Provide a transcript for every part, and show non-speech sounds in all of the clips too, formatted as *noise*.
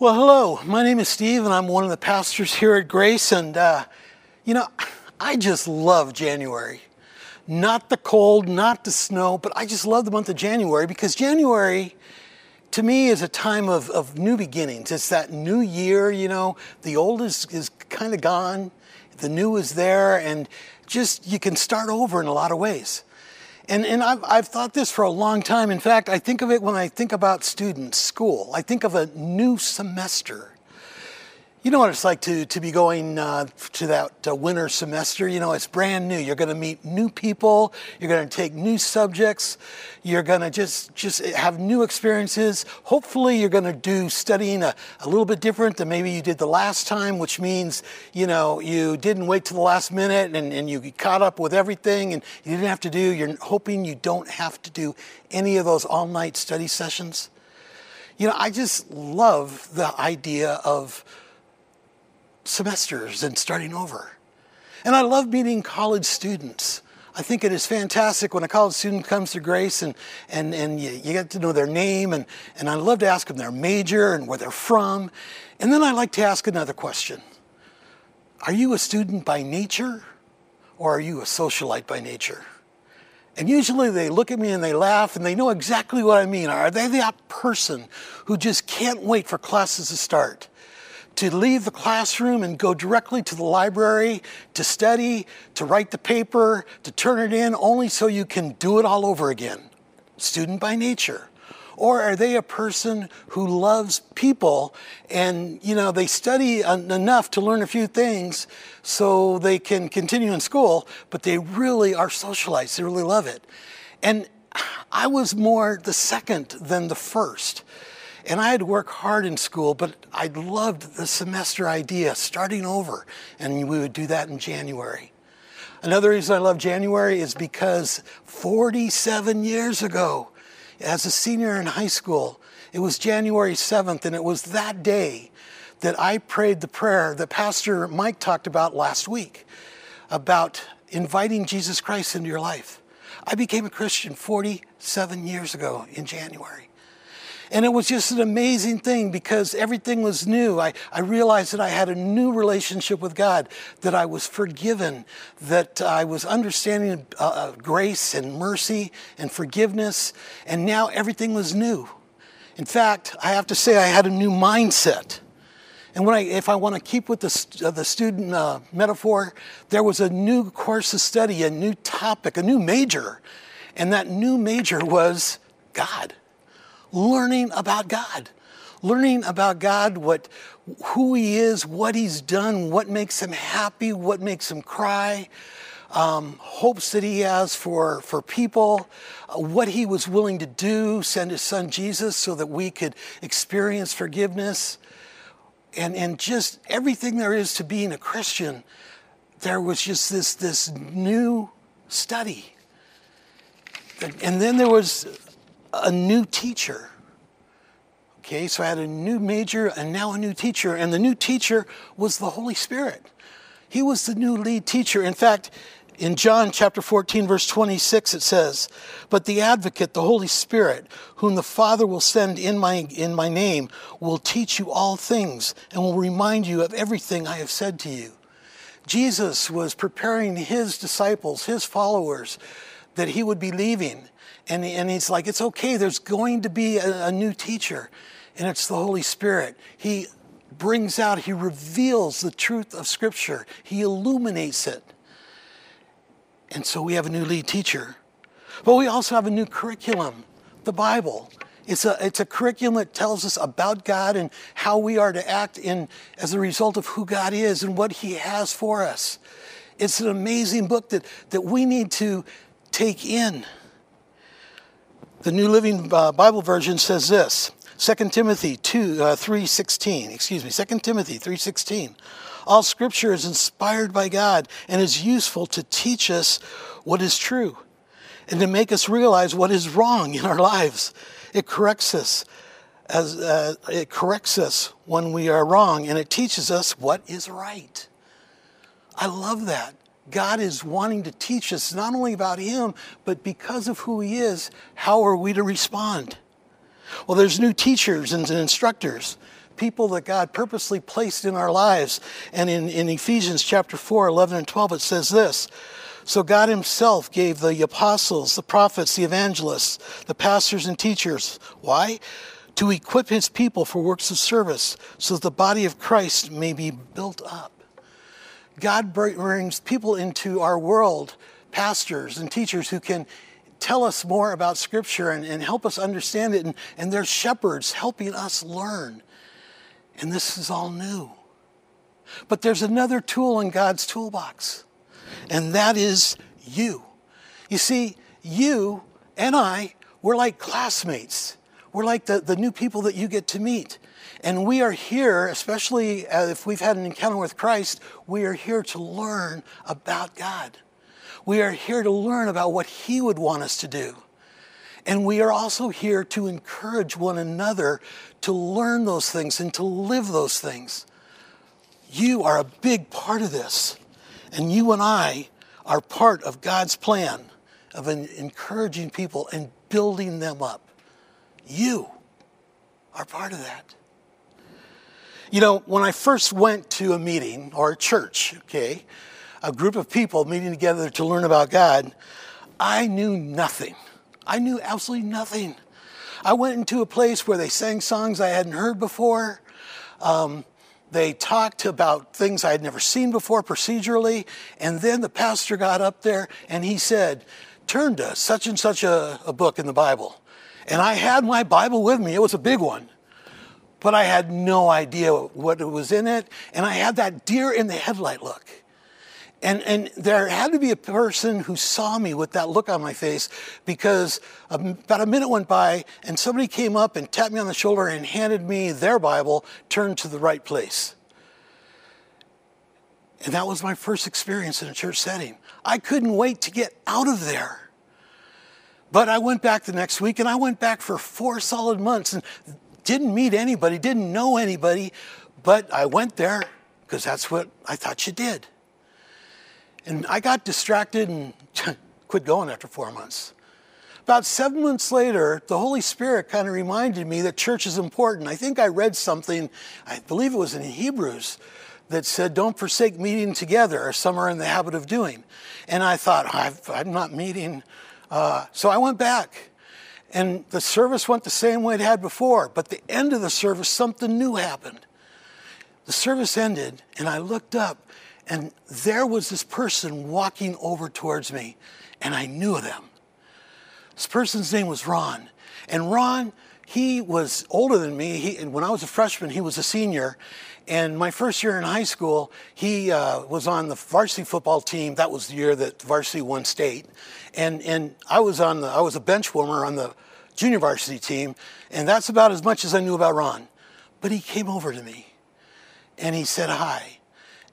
Well, hello. My name is Steve, and I'm one of the pastors here at Grace. And, uh, you know, I just love January. Not the cold, not the snow, but I just love the month of January because January, to me, is a time of, of new beginnings. It's that new year, you know, the old is, is kind of gone, the new is there, and just you can start over in a lot of ways. And, and I've, I've thought this for a long time. In fact, I think of it when I think about students, school. I think of a new semester. You know what it's like to, to be going uh, to that uh, winter semester. You know, it's brand new. You're going to meet new people. You're going to take new subjects. You're going to just, just have new experiences. Hopefully, you're going to do studying a, a little bit different than maybe you did the last time, which means, you know, you didn't wait till the last minute and, and you caught up with everything and you didn't have to do. You're hoping you don't have to do any of those all night study sessions. You know, I just love the idea of semesters and starting over. And I love meeting college students. I think it is fantastic when a college student comes to Grace and, and, and you, you get to know their name, and, and I love to ask them their major and where they're from. And then I like to ask another question Are you a student by nature, or are you a socialite by nature? And usually they look at me and they laugh and they know exactly what I mean. Are they that person who just can't wait for classes to start? To leave the classroom and go directly to the library to study, to write the paper, to turn it in, only so you can do it all over again. Student by nature. Or are they a person who loves people and, you know, they study enough to learn a few things so they can continue in school, but they really are socialized. They really love it. And I was more the second than the first. And I had to work hard in school, but I loved the semester idea, starting over. And we would do that in January. Another reason I love January is because 47 years ago, as a senior in high school, it was January 7th, and it was that day that I prayed the prayer that Pastor Mike talked about last week about inviting Jesus Christ into your life. I became a Christian 47 years ago in January. And it was just an amazing thing because everything was new. I, I realized that I had a new relationship with God, that I was forgiven, that I was understanding uh, uh, grace and mercy and forgiveness, and now everything was new. In fact, I have to say I had a new mindset. And I, if I want to keep with the, uh, the student uh, metaphor, there was a new course of study, a new topic, a new major. And that new major was God learning about God, learning about God, what, who He is, what He's done, what makes Him happy, what makes Him cry, um, hopes that He has for, for people, uh, what He was willing to do, send His Son Jesus so that we could experience forgiveness, and, and just everything there is to being a Christian. There was just this, this new study. And then there was a new teacher. Okay, so I had a new major and now a new teacher, and the new teacher was the Holy Spirit. He was the new lead teacher. In fact, in John chapter 14, verse 26, it says, But the advocate, the Holy Spirit, whom the Father will send in my, in my name, will teach you all things and will remind you of everything I have said to you. Jesus was preparing his disciples, his followers, that he would be leaving. And, and he's like, it's okay, there's going to be a, a new teacher, and it's the Holy Spirit. He brings out, he reveals the truth of Scripture, he illuminates it. And so we have a new lead teacher. But we also have a new curriculum, the Bible. It's a, it's a curriculum that tells us about God and how we are to act in, as a result of who God is and what He has for us. It's an amazing book that, that we need to take in. The New Living uh, Bible version says this 2 Timothy 2, uh, 3.16, excuse me, 2 Timothy 3.16. All scripture is inspired by God and is useful to teach us what is true and to make us realize what is wrong in our lives. It corrects us as uh, it corrects us when we are wrong and it teaches us what is right. I love that. God is wanting to teach us not only about Him, but because of who He is, how are we to respond? Well, there's new teachers and instructors. people that God purposely placed in our lives. And in, in Ephesians chapter 4, 11 and 12, it says this. So God Himself gave the apostles, the prophets, the evangelists, the pastors, and teachers. Why? To equip His people for works of service, so that the body of Christ may be built up. God brings people into our world, pastors and teachers who can tell us more about Scripture and, and help us understand it. And, and they're shepherds helping us learn. And this is all new. But there's another tool in God's toolbox, and that is you. You see, you and I, we're like classmates. We're like the, the new people that you get to meet. And we are here, especially uh, if we've had an encounter with Christ, we are here to learn about God. We are here to learn about what He would want us to do. And we are also here to encourage one another to learn those things and to live those things. You are a big part of this. And you and I are part of God's plan of encouraging people and building them up. You are part of that. You know, when I first went to a meeting or a church, okay, a group of people meeting together to learn about God, I knew nothing. I knew absolutely nothing. I went into a place where they sang songs I hadn't heard before. Um, they talked about things I had never seen before procedurally. And then the pastor got up there and he said, Turn to such and such a, a book in the Bible. And I had my Bible with me, it was a big one. But I had no idea what was in it. And I had that deer in the headlight look. And, and there had to be a person who saw me with that look on my face because about a minute went by and somebody came up and tapped me on the shoulder and handed me their Bible, turned to the right place. And that was my first experience in a church setting. I couldn't wait to get out of there. But I went back the next week and I went back for four solid months and didn't meet anybody, didn't know anybody, but I went there because that's what I thought you did. And I got distracted and *laughs* quit going after four months. About seven months later, the Holy Spirit kind of reminded me that church is important. I think I read something, I believe it was in Hebrews, that said, Don't forsake meeting together, as some are in the habit of doing. And I thought, I'm not meeting. Uh, so I went back. And the service went the same way it had before. But the end of the service, something new happened. The service ended, and I looked up, and there was this person walking over towards me, and I knew them. This person's name was Ron. And Ron, he was older than me. He, and when I was a freshman, he was a senior. And my first year in high school, he uh, was on the varsity football team. That was the year that varsity won state. And, and I was on the, I was a bench warmer on the junior varsity team. And that's about as much as I knew about Ron. But he came over to me and he said hi.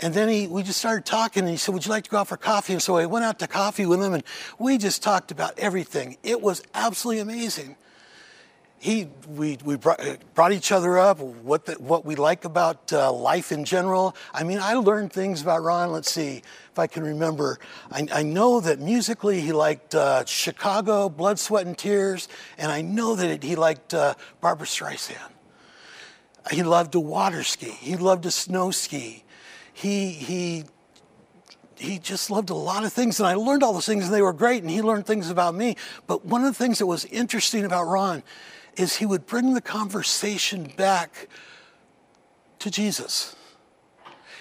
And then he, we just started talking, and he said, Would you like to go out for coffee? And so I went out to coffee with him, and we just talked about everything. It was absolutely amazing. He, we, we brought, brought each other up, what, the, what we like about uh, life in general. I mean, I learned things about Ron. Let's see if I can remember. I, I know that musically he liked uh, Chicago, Blood, Sweat, and Tears, and I know that he liked uh, Barbra Streisand. He loved to water ski, he loved to snow ski he, he, he just loved a lot of things, and I learned all those things, and they were great, and he learned things about me. But one of the things that was interesting about Ron is he would bring the conversation back to Jesus.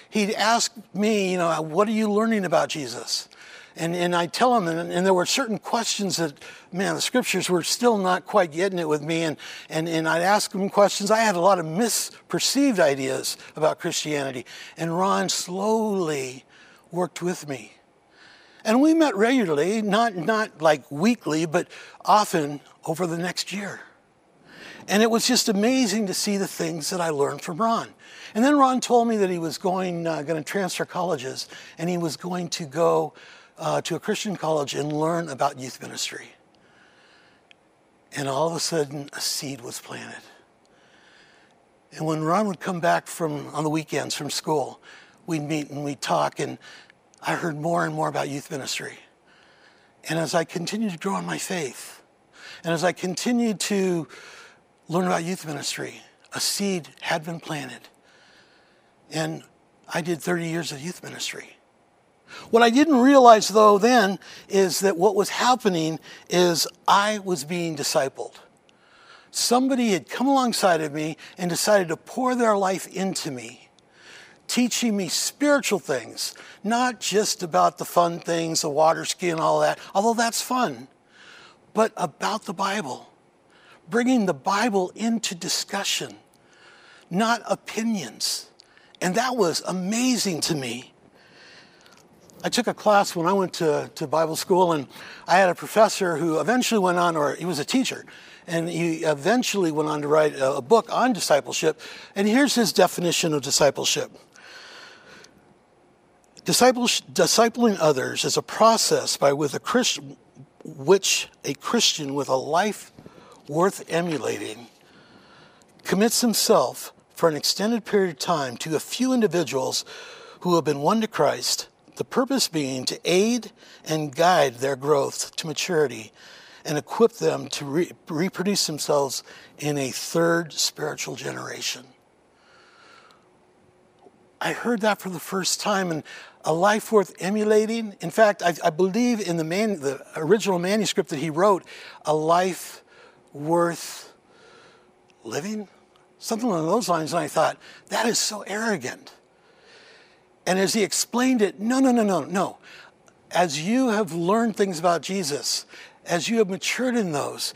He'd ask me, you know, what are you learning about Jesus? And, and I tell him, and, and, there were certain questions that, man, the scriptures were still not quite getting it with me. And, and, and I'd ask him questions. I had a lot of misperceived ideas about Christianity. And Ron slowly worked with me. And we met regularly, not, not like weekly, but often over the next year. And it was just amazing to see the things that I learned from Ron. And then Ron told me that he was going, uh, going to transfer colleges and he was going to go uh, to a Christian college and learn about youth ministry. And all of a sudden, a seed was planted. And when Ron would come back from on the weekends from school, we'd meet and we'd talk, and I heard more and more about youth ministry. And as I continued to grow in my faith, and as I continued to learn about youth ministry, a seed had been planted. And I did 30 years of youth ministry. What I didn't realize though then is that what was happening is I was being discipled. Somebody had come alongside of me and decided to pour their life into me, teaching me spiritual things, not just about the fun things, the water ski and all that, although that's fun, but about the Bible, bringing the Bible into discussion, not opinions. And that was amazing to me. I took a class when I went to, to Bible school, and I had a professor who eventually went on, or he was a teacher, and he eventually went on to write a, a book on discipleship. And here's his definition of discipleship discipling others is a process by with a Christian, which a Christian with a life worth emulating commits himself for an extended period of time to a few individuals who have been won to Christ the purpose being to aid and guide their growth to maturity and equip them to re- reproduce themselves in a third spiritual generation. I heard that for the first time, and a life worth emulating. In fact, I, I believe in the, man, the original manuscript that he wrote, a life worth living, something along those lines. And I thought, that is so arrogant. And as he explained it, no, no, no, no, no. As you have learned things about Jesus, as you have matured in those,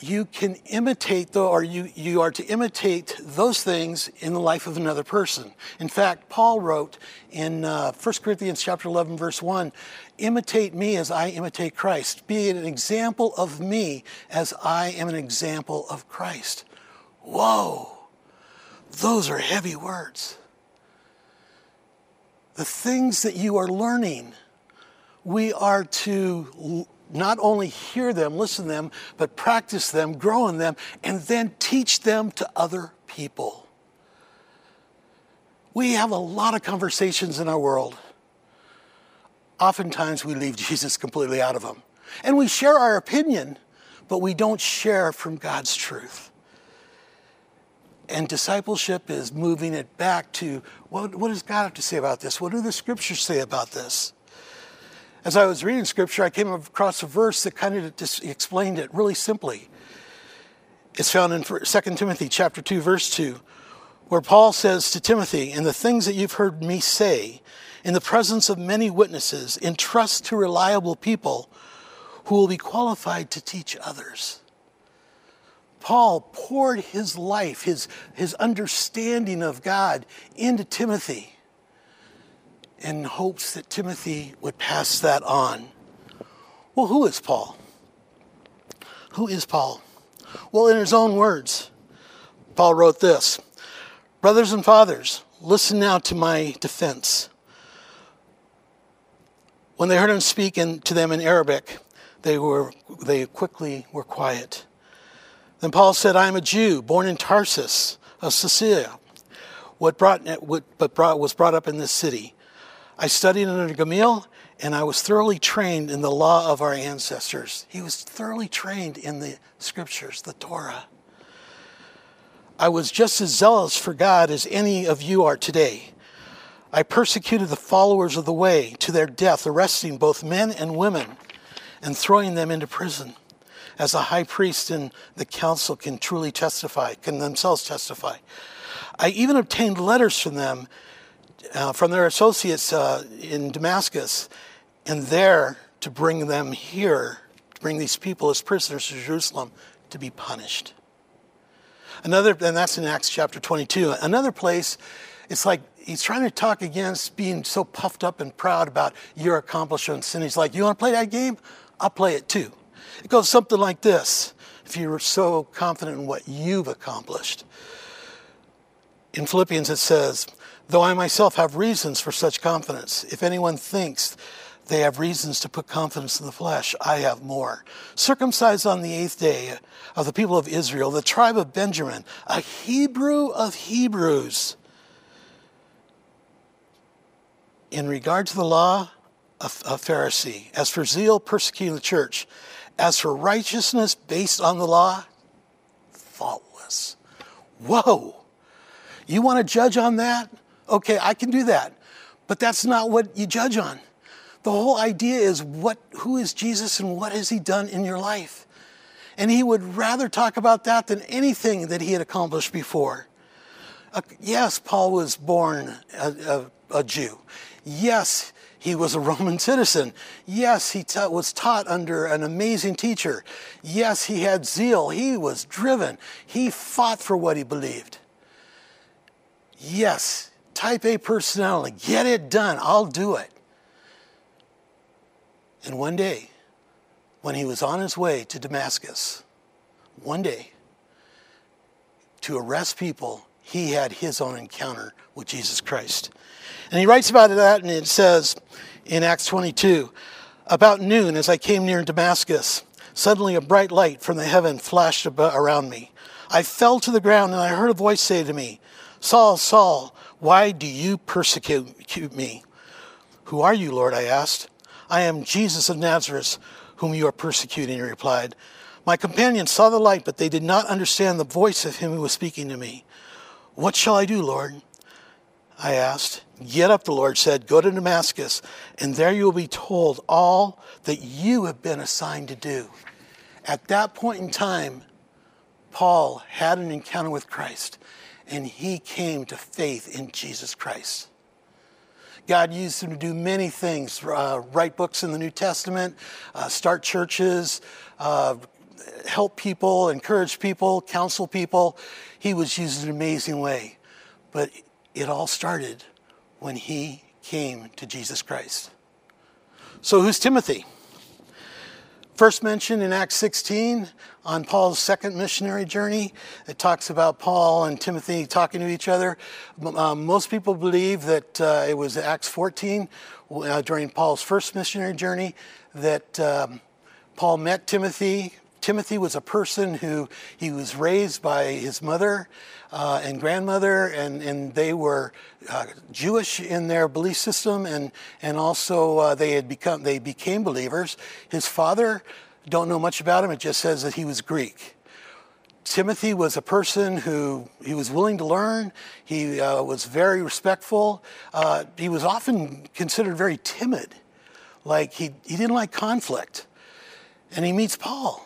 you can imitate though, or you, you are to imitate those things in the life of another person. In fact, Paul wrote in uh, 1 Corinthians chapter 11, verse 1, imitate me as I imitate Christ. Be an example of me as I am an example of Christ. Whoa, those are heavy words the things that you are learning, we are to not only hear them, listen to them, but practice them, grow in them, and then teach them to other people. We have a lot of conversations in our world. Oftentimes we leave *laughs* Jesus completely out of them. And we share our opinion, but we don't share from God's truth. And discipleship is moving it back to what, what does God have to say about this? What do the scriptures say about this? As I was reading scripture, I came across a verse that kind of just explained it really simply. It's found in 2 Timothy chapter 2, verse 2, where Paul says to Timothy, And the things that you've heard me say in the presence of many witnesses, entrust to reliable people who will be qualified to teach others. Paul poured his life, his, his understanding of God into Timothy in hopes that Timothy would pass that on. Well, who is Paul? Who is Paul? Well, in his own words, Paul wrote this Brothers and fathers, listen now to my defense. When they heard him speak in, to them in Aramaic, they, were, they quickly were quiet. Then Paul said, I am a Jew, born in Tarsus of Cilicia, what brought, what, but brought, was brought up in this city. I studied under Gamaliel, and I was thoroughly trained in the law of our ancestors. He was thoroughly trained in the scriptures, the Torah. I was just as zealous for God as any of you are today. I persecuted the followers of the way to their death, arresting both men and women and throwing them into prison as a high priest and the council can truly testify, can themselves testify. I even obtained letters from them, uh, from their associates uh, in Damascus, and there to bring them here, to bring these people as prisoners to Jerusalem to be punished. Another, and that's in Acts chapter 22. Another place, it's like he's trying to talk against being so puffed up and proud about your accomplishments. And he's like, You want to play that game? I'll play it too. It goes something like this if you're so confident in what you've accomplished. In Philippians, it says, Though I myself have reasons for such confidence, if anyone thinks they have reasons to put confidence in the flesh, I have more. Circumcised on the eighth day of the people of Israel, the tribe of Benjamin, a Hebrew of Hebrews. In regard to the law, a, Pharisee. As for zeal, persecuting the church. As for righteousness based on the law, faultless. Whoa. You want to judge on that? Okay, I can do that. But that's not what you judge on. The whole idea is what who is Jesus and what has he done in your life? And he would rather talk about that than anything that he had accomplished before. Uh, yes, Paul was born a, a, a Jew. Yes, he was a *laughs* Roman citizen. Yes, he ta- was taught under an amazing teacher. Yes, he had zeal. He was driven. He fought for what he believed. Yes, type A personality. Get it done. I'll do it. And one day, when he was on his way to Damascus, one day, to arrest people he had his own encounter with Jesus Christ. And he writes about that, and it says in Acts 22 About noon, as I came near Damascus, suddenly a bright light from the heaven flashed around me. I fell to the ground, and I heard a voice say to me, Saul, Saul, why do you persecute me? Who are you, Lord? I asked. I am Jesus of Nazareth, whom you are persecuting, he replied. My companions saw the light, but they did not understand the voice of him who was speaking to me. What shall I do, Lord? I asked. Get up, the Lord said. Go to Damascus, and there you will be told all that you have been assigned to do. At that point in time, Paul had an encounter with Christ, and he came to faith in Jesus Christ. God used him to do many things uh, write books in the New Testament, uh, start churches, uh, help people, encourage people, counsel people. He was used in an amazing way. But it all started when he came to Jesus Christ. So, who's Timothy? First mentioned in Acts 16 on Paul's second missionary journey. It talks about Paul and Timothy talking to each other. Um, most people believe that uh, it was Acts 14 uh, during Paul's first missionary journey that um, Paul met Timothy, Timothy was a person who he was raised by his mother uh, and grandmother, and, and they were uh, Jewish in their belief system, and, and also uh, they had become they became believers. His father, don't know much about him. It just says that he was Greek. Timothy was a person who he was willing to learn. He uh, was very respectful. Uh, he was often considered very timid, like he, he didn't like conflict. And he meets Paul.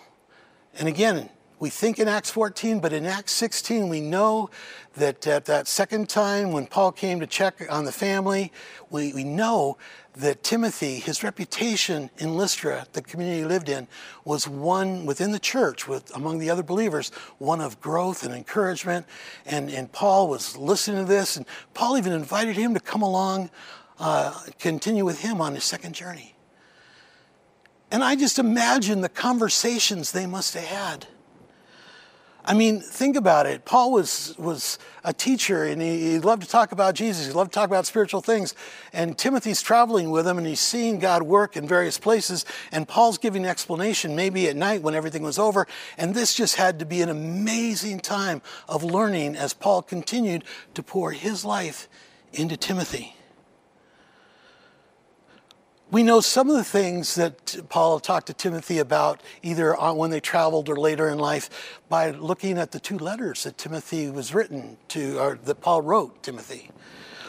And again, we think in Acts 14, but in Acts 16, we know that at that second time when Paul came to check on the family, we, we know that Timothy, his reputation in Lystra, the community he lived in, was one within the church, with among the other believers, one of growth and encouragement. And, and Paul was listening to this, and Paul even invited him to come along, uh, continue with him on his second journey. And I just imagine the conversations they must have had. I mean, think about it. Paul was, was a teacher and he, he, loved to talk about Jesus. He loved to talk about spiritual things. And Timothy's traveling with him and he's seeing God work in various places. And Paul's giving explanation maybe at night when everything was over. And this just had to be an amazing time of learning as Paul continued to pour his life into Timothy we know some of the things that Paul talked to Timothy about either when they traveled or later in life by looking at the two letters that Timothy was written to, or that Paul wrote Timothy.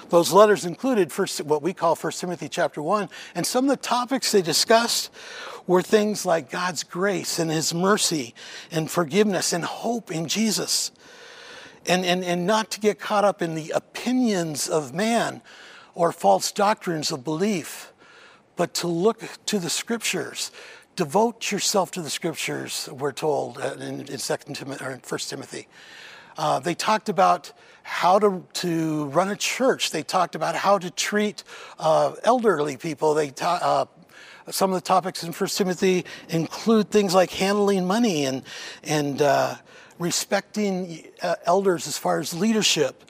Those letters included first, what we call 1 Timothy chapter 1, and some of the topics they discussed were things like God's grace and his mercy and forgiveness and hope in Jesus. And, and, and not to get caught up in the opinions of man or false doctrines of belief but to look to the scriptures. Devote yourself to the scriptures, we're told in, in Second Timothy or in First Timothy. Uh, they talked about how to, to run a church. They talked about how to treat uh, elderly people. They ta- uh, some of the topics in First Timothy include things like handling money and and uh, respecting uh, elders as far as leadership,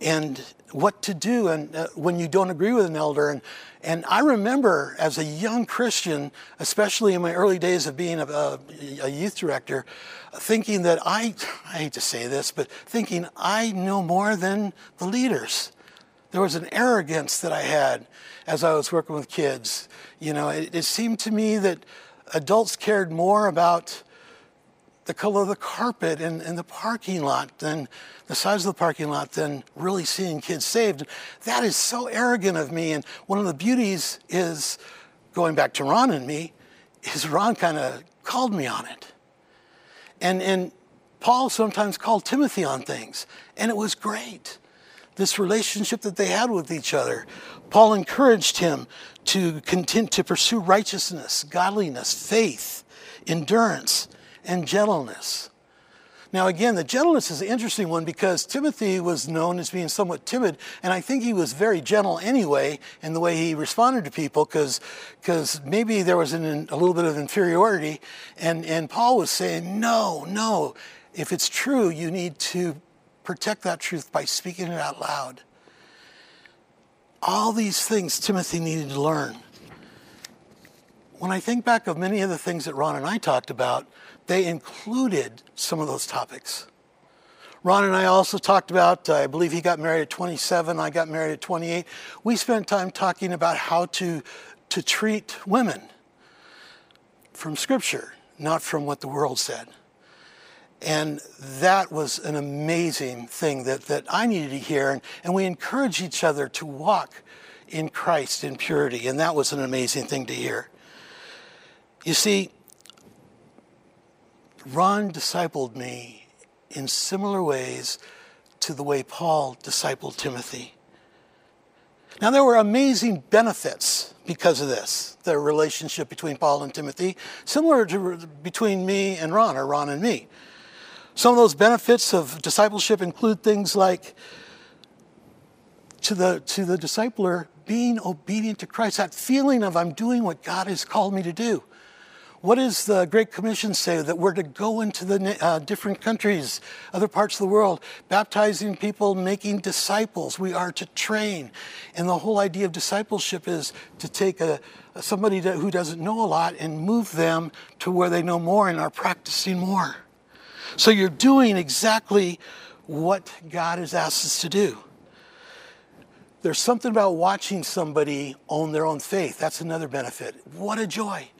and what to do and uh, when you don't agree with an elder and and I remember as a young Christian, especially in my early days of being a, a, a, youth director, thinking that I, I hate to say this, but thinking I know more than the leaders. There was an arrogance that I had as I was working with kids. You know, it, it seemed to me that adults cared more about the color of the carpet in, in the parking lot than the size of the parking lot than really seeing kids saved. That is so arrogant of me. And one of the beauties is going back to Ron and me, is Ron kind of called me on it. And, and Paul sometimes called Timothy on things, and it was great. This relationship that they had with each other. Paul encouraged him to continue to pursue righteousness, godliness, faith, endurance, and gentleness. Now, again, the gentleness is an interesting one because Timothy was known as being somewhat timid, and I think he was very gentle anyway in the way he responded to people because maybe there was an, a little bit of inferiority. And, and Paul was saying, No, no, if it's true, you need to protect that truth by speaking it out loud. All these things Timothy needed to learn. When I think back of many of the things that Ron and I talked about, they included some of those topics. Ron and I also talked about, uh, I believe he got married at 27, I got married at 28. We spent time talking about how to, to treat women from Scripture, not from what the world said. And that was an amazing thing that, that I needed to hear. And, and we encourage each other to walk in Christ in purity. And that was an amazing thing to hear. You see, Ron discipled me in similar ways to the way Paul discipled Timothy. Now, there were amazing benefits because of this, the relationship between Paul and Timothy, similar to between me and Ron, or Ron and me. Some of those benefits of discipleship include things like to the, to the discipler being obedient to Christ, that feeling of I'm doing what God has called me to do. What does the Great Commission say? That we're to go into the uh, different countries, other parts of the world, baptizing people, making disciples. We are to train. And the whole idea of discipleship is to take a, somebody who doesn't know a lot and move them to where they know more and are practicing more. So you're doing exactly what God has asked us to do. There's something about watching somebody own their own faith. That's another benefit. What a joy.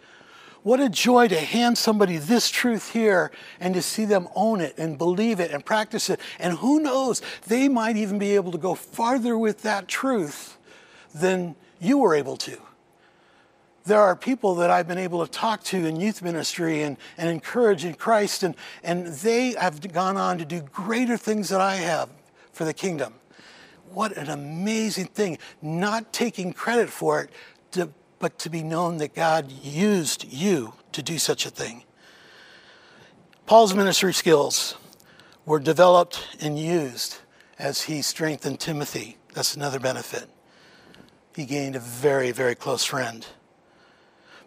What a joy to hand somebody this truth here and to see them own it and believe it and practice it. And who knows, they might even be able to go farther with that truth than you were able to. There are people that I've been able to talk to in youth ministry and, and encourage in Christ, and, and they have gone on to do greater things than I have for the kingdom. What an amazing thing. Not taking credit for it, but to be known that God used you to do such a thing. Paul's ministry skills were developed and used as he strengthened Timothy. That's another benefit. He gained a very, very close friend.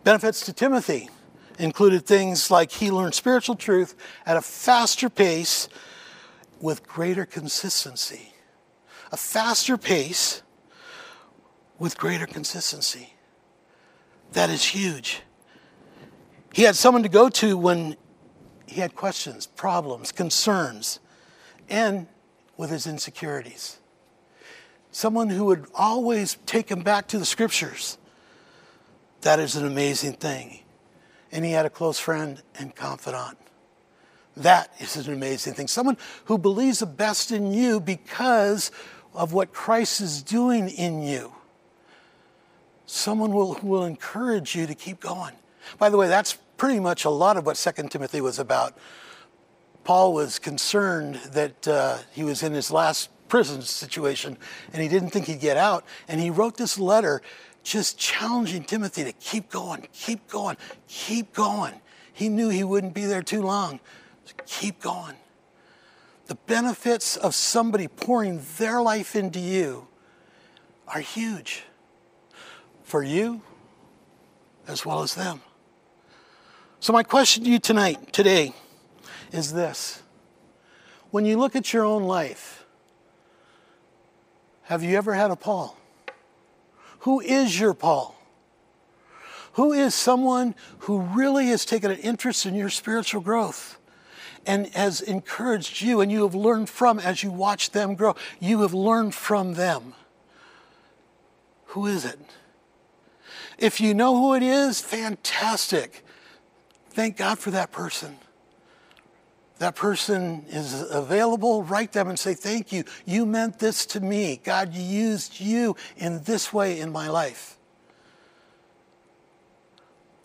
Benefits to Timothy included things like he learned spiritual truth at a faster pace with greater consistency. A faster pace with greater consistency. That is huge. He had someone to go to when he had questions, problems, concerns, and with his insecurities. Someone who would always take him back to the scriptures. That is an amazing thing. And he had a close friend and confidant. That is an amazing thing. Someone who believes the best in you because of what Christ is doing in you someone will, will encourage you to keep going. By the way, that's pretty much a lot of what Second Timothy was about. Paul was concerned that uh, he was in his last prison situation and he didn't think he'd get out. And he wrote this letter just challenging Timothy to keep going, keep going, keep going. He knew he wouldn't be there too long. So keep going. The benefits of somebody pouring their life into you are huge for you as well as them. So, my question to you tonight, today, is this When you look at your own life, have you ever had a Paul? Who is your Paul? Who is someone who really has taken an interest in your spiritual growth and has encouraged you and you have learned from as you watch them grow? You have learned from them. Who is it? If you know who it is, fantastic. Thank God for that person. that person is available, write them and say, Thank you. You meant this to me. God used you in this way in my life.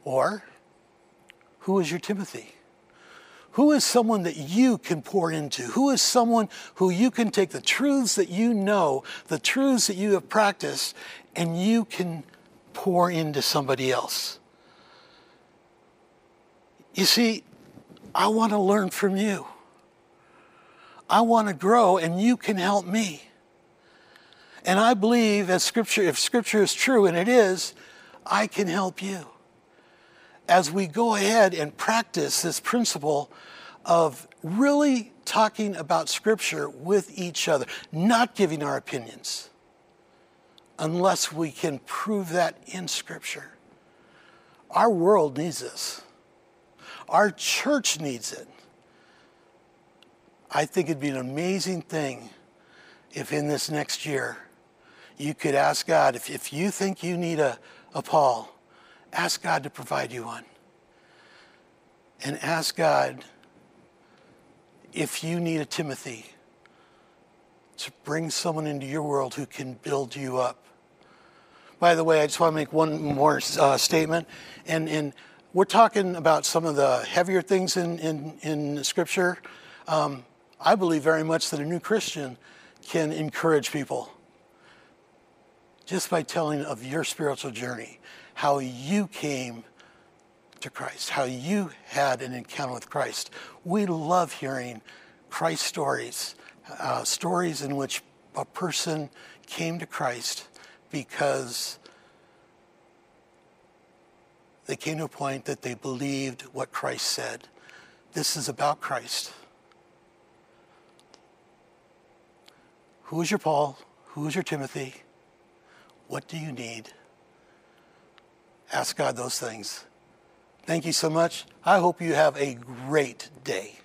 Or, who is your Timothy? Who is someone that you can pour into? Who is someone who you can take the truths that you know, the truths that you have practiced, and you can pour into somebody else? You see, I want to learn from you. I want to grow, and you can help me. And I believe, as Scripture, if Scripture is true, and it is, I can help you as we go ahead and practice this principle of really talking about Scripture with each other, not giving our opinions unless we can prove that in Scripture. Our world needs this, our church needs it. I think it'd be an amazing thing if in this next year you could ask God if, if you think you need a, a Paul Ask God to provide you one. And ask God if you need a Timothy to bring someone into your world who can build you up. By the way, I just want to make one more uh, statement. And, and we're talking about some of the heavier things in, in, in Scripture. Um, I believe very much that a new Christian can encourage people just by telling of your spiritual journey how you came to Christ, how you had an encounter with Christ. We love hearing Christ stories, uh, stories in which a person came to Christ because they came to a point that they believed what Christ said. This is about Christ. Who is your Paul? Who is your Timothy? What do you need? Ask God those things. Thank you so much. I hope you have a great day.